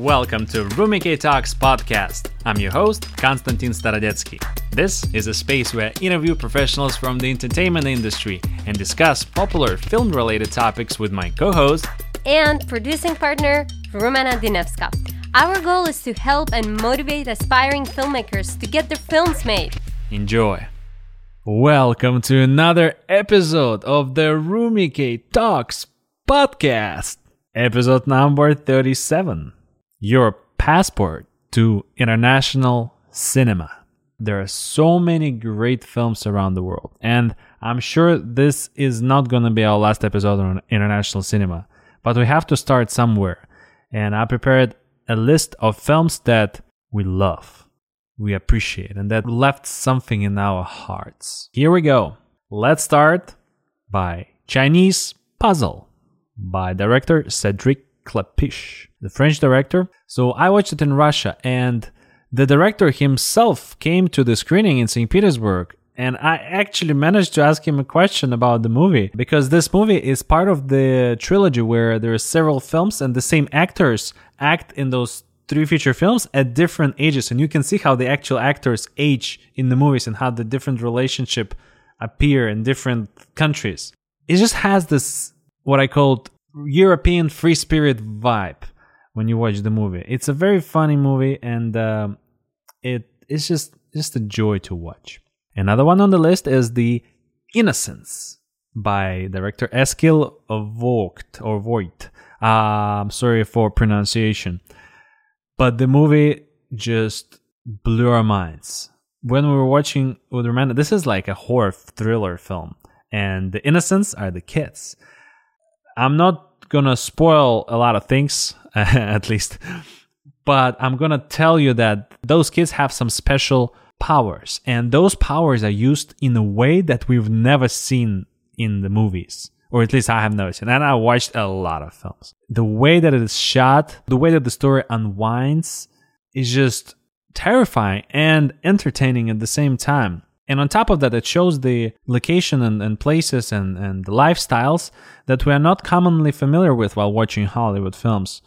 Welcome to RumiKay Talks podcast. I'm your host, Konstantin Starodetskii. This is a space where I interview professionals from the entertainment industry and discuss popular film related topics with my co host and producing partner, Rumena Dinevska. Our goal is to help and motivate aspiring filmmakers to get their films made. Enjoy. Welcome to another episode of the RumiKay Talks podcast, episode number 37 Your Passport to International Cinema. There are so many great films around the world, and I'm sure this is not going to be our last episode on international cinema, but we have to start somewhere. And I prepared a list of films that we love, we appreciate, and that left something in our hearts. Here we go. Let's start by Chinese Puzzle by director Cedric Klapisch, the French director. So I watched it in Russia, and the director himself came to the screening in St. Petersburg. And I actually managed to ask him a question about the movie because this movie is part of the trilogy where there are several films and the same actors act in those three feature films at different ages and you can see how the actual actors age in the movies and how the different relationship appear in different countries it just has this what I called European free spirit vibe when you watch the movie. It's a very funny movie, and uh, it it's just just a joy to watch. Another one on the list is the Innocents by director Eskil Vogt or Voigt. I'm sorry for pronunciation, but the movie just blew our minds when we were watching with Amanda. This is like a horror thriller film, and the innocents are the kids I'm not gonna spoil a lot of things, at least, but I'm gonna tell you that those kids have some special powers, and those powers are used in a way that we've never seen in the movies. Or at least I have never seen. And I watched a lot of films. The way that it is shot, the way that the story unwinds is just terrifying and entertaining at the same time. And on top of that, it shows the location and, and places and, and the lifestyles that we are not commonly familiar with while watching Hollywood films,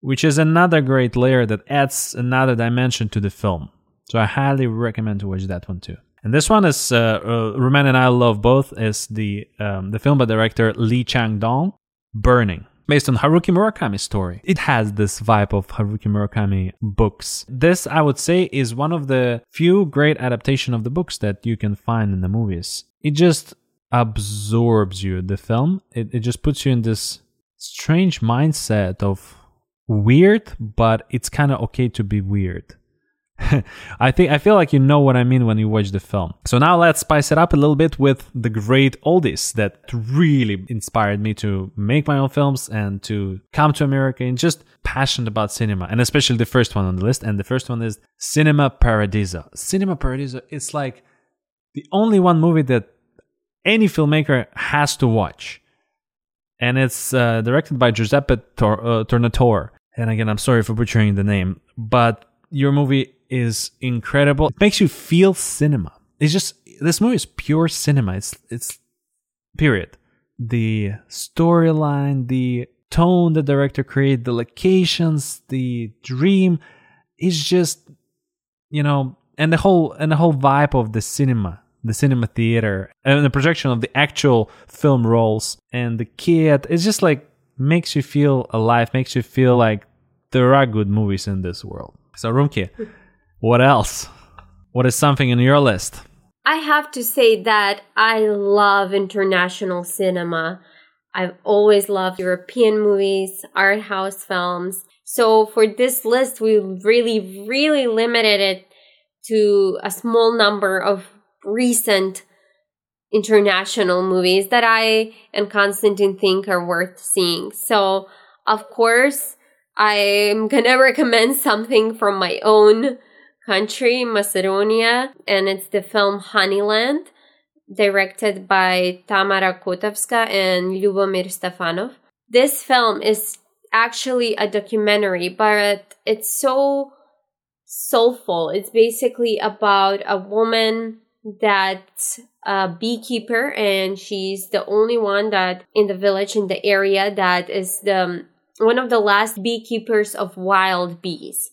which is another great layer that adds another dimension to the film. So I highly recommend to watch that one too. And this one is uh, uh, Roman and I love both. Is the um, the film by director Lee Chang Dong, Burning based on Haruki Murakami's story. It has this vibe of Haruki Murakami books. This, I would say, is one of the few great adaptation of the books that you can find in the movies. It just absorbs you, the film. It, it just puts you in this strange mindset of weird, but it's kind of okay to be weird. I think I feel like you know what I mean when you watch the film. So now let's spice it up a little bit with the great oldies that really inspired me to make my own films and to come to America and just passionate about cinema and especially the first one on the list and the first one is Cinema Paradiso. Cinema Paradiso is like the only one movie that any filmmaker has to watch. And it's uh, directed by Giuseppe Tor- uh, Tornatore. And again, I'm sorry for butchering the name, but your movie is incredible. It makes you feel cinema. It's just this movie is pure cinema. It's it's period. The storyline, the tone the director created, the locations, the dream is just you know, and the whole and the whole vibe of the cinema, the cinema theater, and the projection of the actual film rolls and the kid. It's just like makes you feel alive, makes you feel like there are good movies in this world. So Rumki, what else? What is something in your list? I have to say that I love international cinema. I've always loved European movies, art house films. So for this list, we really, really limited it to a small number of recent international movies that I and Konstantin think are worth seeing. So, of course, I'm gonna recommend something from my own country, Macedonia, and it's the film Honeyland, directed by Tamara Kotevska and Ljubomir Stefanov. This film is actually a documentary, but it's so soulful. It's basically about a woman that's a beekeeper and she's the only one that in the village in the area that is the one of the last beekeepers of wild bees.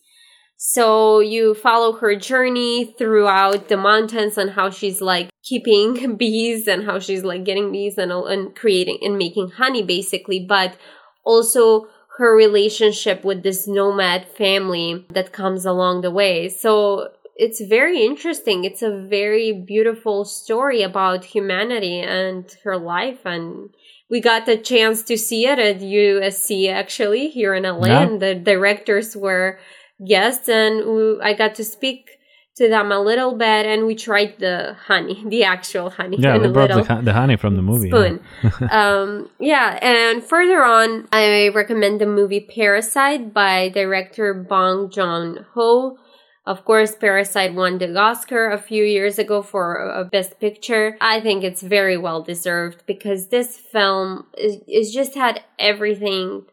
So you follow her journey throughout the mountains and how she's like keeping bees and how she's like getting bees and, and creating and making honey basically, but also her relationship with this nomad family that comes along the way. So it's very interesting. It's a very beautiful story about humanity and her life and we got the chance to see it at USC actually here in LA yeah. and the directors were guests and we, I got to speak to them a little bit and we tried the honey, the actual honey. Yeah, they brought the, the, honey from the movie. Spoon. Yeah. um, yeah, and further on, I recommend the movie Parasite by director Bong Joon Ho. Of course, Parasite won the Oscar a few years ago for a Best Picture. I think it's very well deserved because this film is, is just had everything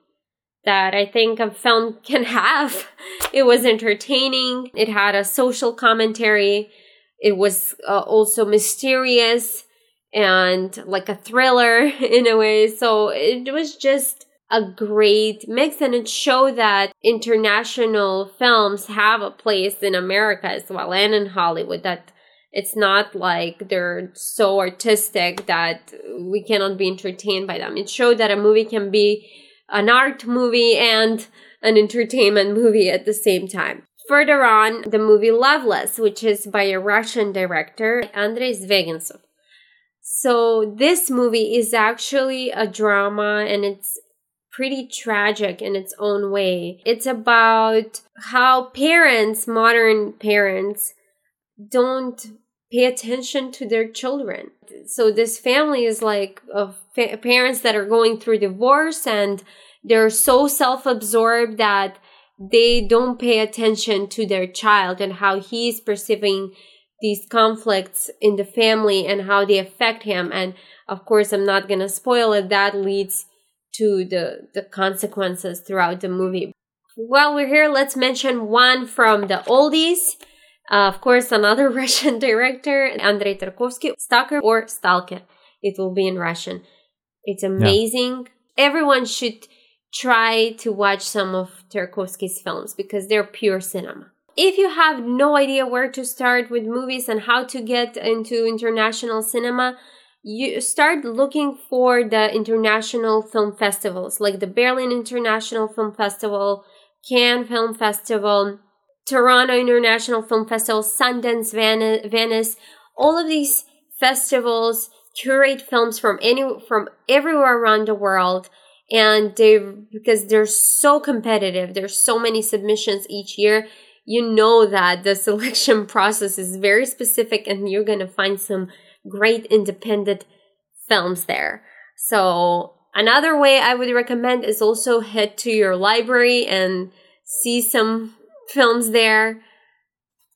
that I think a film can have. It was entertaining, it had a social commentary, it was uh, also mysterious and like a thriller in a way. So it was just a great mix and it showed that international films have a place in America as well and in Hollywood that it's not like they're so artistic that we cannot be entertained by them. It showed that a movie can be an art movie and an entertainment movie at the same time. Further on, the movie Loveless, which is by a Russian director, Andrei Zvyagintsev. So this movie is actually a drama and it's pretty tragic in its own way. It's about how parents, modern parents, don't pay attention to their children. So this family is like of fa- parents that are going through divorce and they're so self-absorbed that they don't pay attention to their child and how he's perceiving these conflicts in the family and how they affect him. And of course i'm not going to spoil it. That leads to the the consequences throughout the movie. While we're here let's mention one from the oldies uh, of course, another Russian director, Andrei Tarkovsky, Stalker or Stalker. It will be in Russian. It's amazing. Yeah. Everyone should try to watch some of Tarkovsky's films because they're pure cinema. If you have no idea where to start with movies and how to get into international cinema, you start looking for the international film festivals like the Berlin International Film Festival, Cannes Film Festival, Toronto International Film Festival, Sundance, Venice, all of these festivals curate films from any from everywhere around the world and they because they're so competitive there's so many submissions each year you know that the selection process is very specific and you're going to find some great independent films there. So another way i would recommend is also head to your library and see some films there.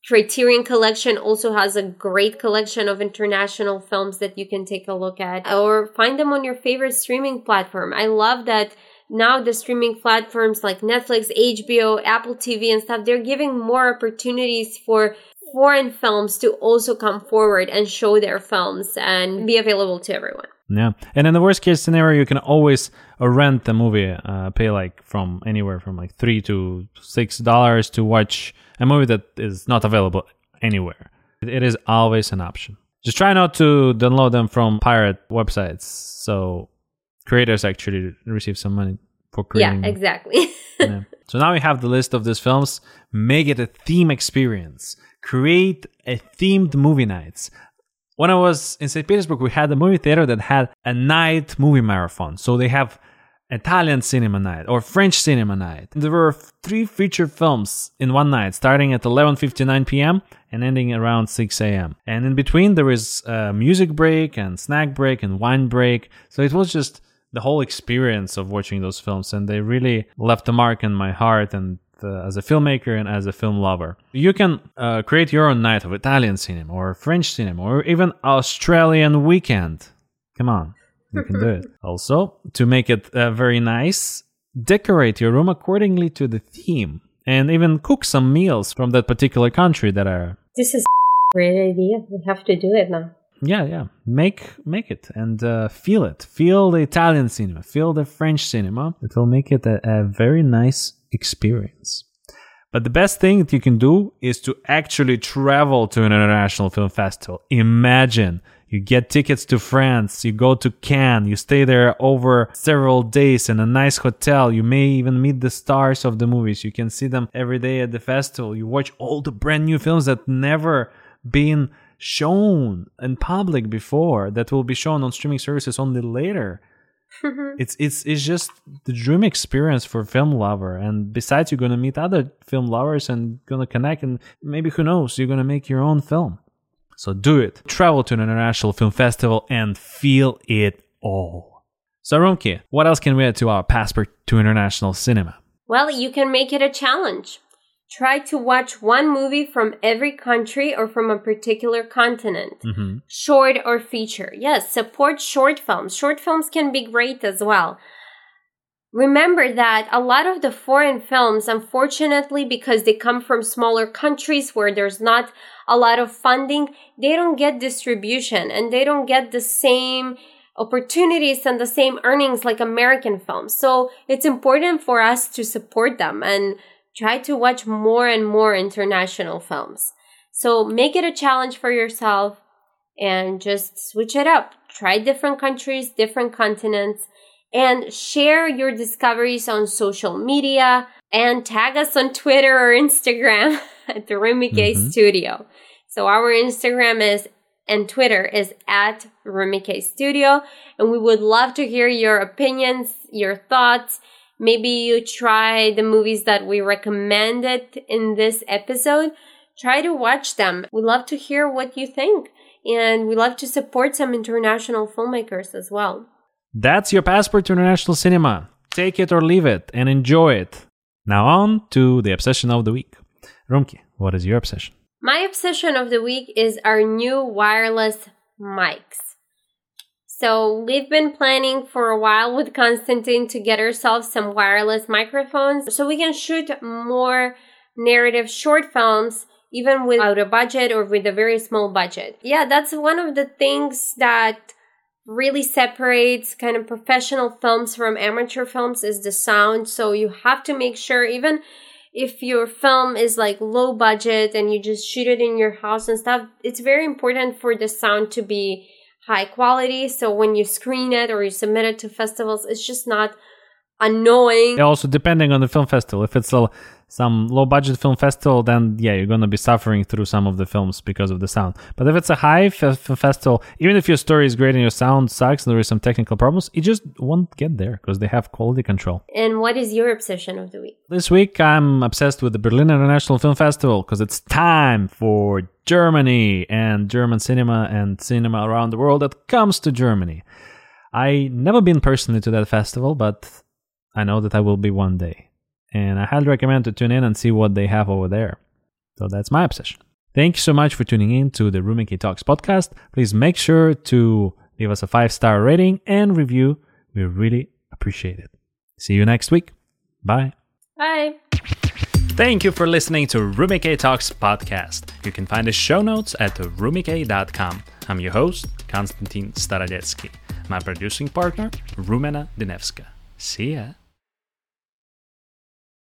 Criterion Collection also has a great collection of international films that you can take a look at or find them on your favorite streaming platform. I love that now the streaming platforms like Netflix, HBO, Apple TV and stuff, they're giving more opportunities for foreign films to also come forward and show their films and be available to everyone. Yeah, and in the worst case scenario, you can always uh, rent the movie, uh, pay like from anywhere from like three to six dollars to watch a movie that is not available anywhere. It is always an option. Just try not to download them from pirate websites, so creators actually receive some money for creating. Yeah, exactly. yeah. So now we have the list of these films. Make it a theme experience. Create a themed movie nights when I was in St. Petersburg, we had a movie theater that had a night movie marathon. So they have Italian cinema night or French cinema night. There were three feature films in one night, starting at 11:59 p.m. and ending around 6 a.m. And in between there is a music break and snack break and wine break. So it was just the whole experience of watching those films, and they really left a mark in my heart and uh, as a filmmaker and as a film lover. You can uh, create your own night of Italian cinema or French cinema or even Australian weekend. Come on, you can do it. Also, to make it uh, very nice, decorate your room accordingly to the theme and even cook some meals from that particular country that are. This is a great idea. We have to do it now. yeah, yeah, make make it and uh, feel it. Feel the Italian cinema. Feel the French cinema. It will make it a, a very nice experience. But the best thing that you can do is to actually travel to an international film festival. Imagine you get tickets to France, you go to Cannes, you stay there over several days in a nice hotel. You may even meet the stars of the movies. You can see them every day at the festival. You watch all the brand new films that never been shown in public before that will be shown on streaming services only later. Mm-hmm. it's it's it's just the dream experience for film lover. And besides you're gonna meet other film lovers and gonna connect and maybe who knows you're gonna make your own film. So do it. Travel to an international film festival and feel it all. So Rumki, what else can we add to our passport to international cinema? Well, you can make it a challenge. Try to watch one movie from every country or from a particular continent. mm-hmm. Short or feature. Yes, support short films. Short films can be great as well. Remember that a lot of the foreign films, unfortunately, because they come from smaller countries where there's not a lot of funding, they don't get distribution and they don't get the same opportunities and the same earnings like American films. So it's important for us to support them and try to watch more and more international films. So make it a challenge for yourself and just switch it up. Try different countries, different continents, and share your discoveries on social media and tag us on Twitter or Instagram at the RumiKay Mhm. Studio. So our Instagram is and Twitter is at RumiKay Studio, and we would love to hear your opinions, your thoughts. Maybe you try the movies that we recommended in this episode. Try to watch them. We love to hear what you think, and we love to support some international filmmakers as well. That's your passport to international cinema. Take it or leave it and enjoy it. Now on to the obsession of the week. Rumki, what is your obsession? My obsession of the week is our new wireless mics. So, we've been planning for a while with Konstantin to get ourselves some wireless microphones so we can shoot more narrative short films even without a budget or with a very small budget. Yeah, that's one of the things that really separates kind of professional films from amateur films is the sound. So you have to make sure even if your film is like low budget and you just shoot it in your house and stuff, it's very important for the sound to be high quality. So when you screen it or you submit it to festivals, it's just not annoying. Also, depending on the film festival, if it's a, some low budget film festival, then yeah, you're gonna be suffering through some of the films because of the sound. But if it's a high f- film festival, even if your story is great and your sound sucks and there is some technical problems, it just won't get there because they have quality control. And what is your obsession of the week? This week, I'm obsessed with the Berlin International Film Festival because it's time for Germany and German cinema and cinema around the world that comes to Germany. I never been personally to that festival, but I know that I will be one day. And I highly recommend to tune in and see what they have over there. So that's my obsession. Thank you so much for tuning in to the RumiKay Talks podcast. Please make sure to leave us a five star rating and review. We really appreciate it. See you next week. Bye. Bye. Thank you for listening to RumiKay Talks podcast. You can find the show notes at rumikay.com. I'm your host, Konstantin Starodetskii. My producing partner, Rumena Dinevska. See ya.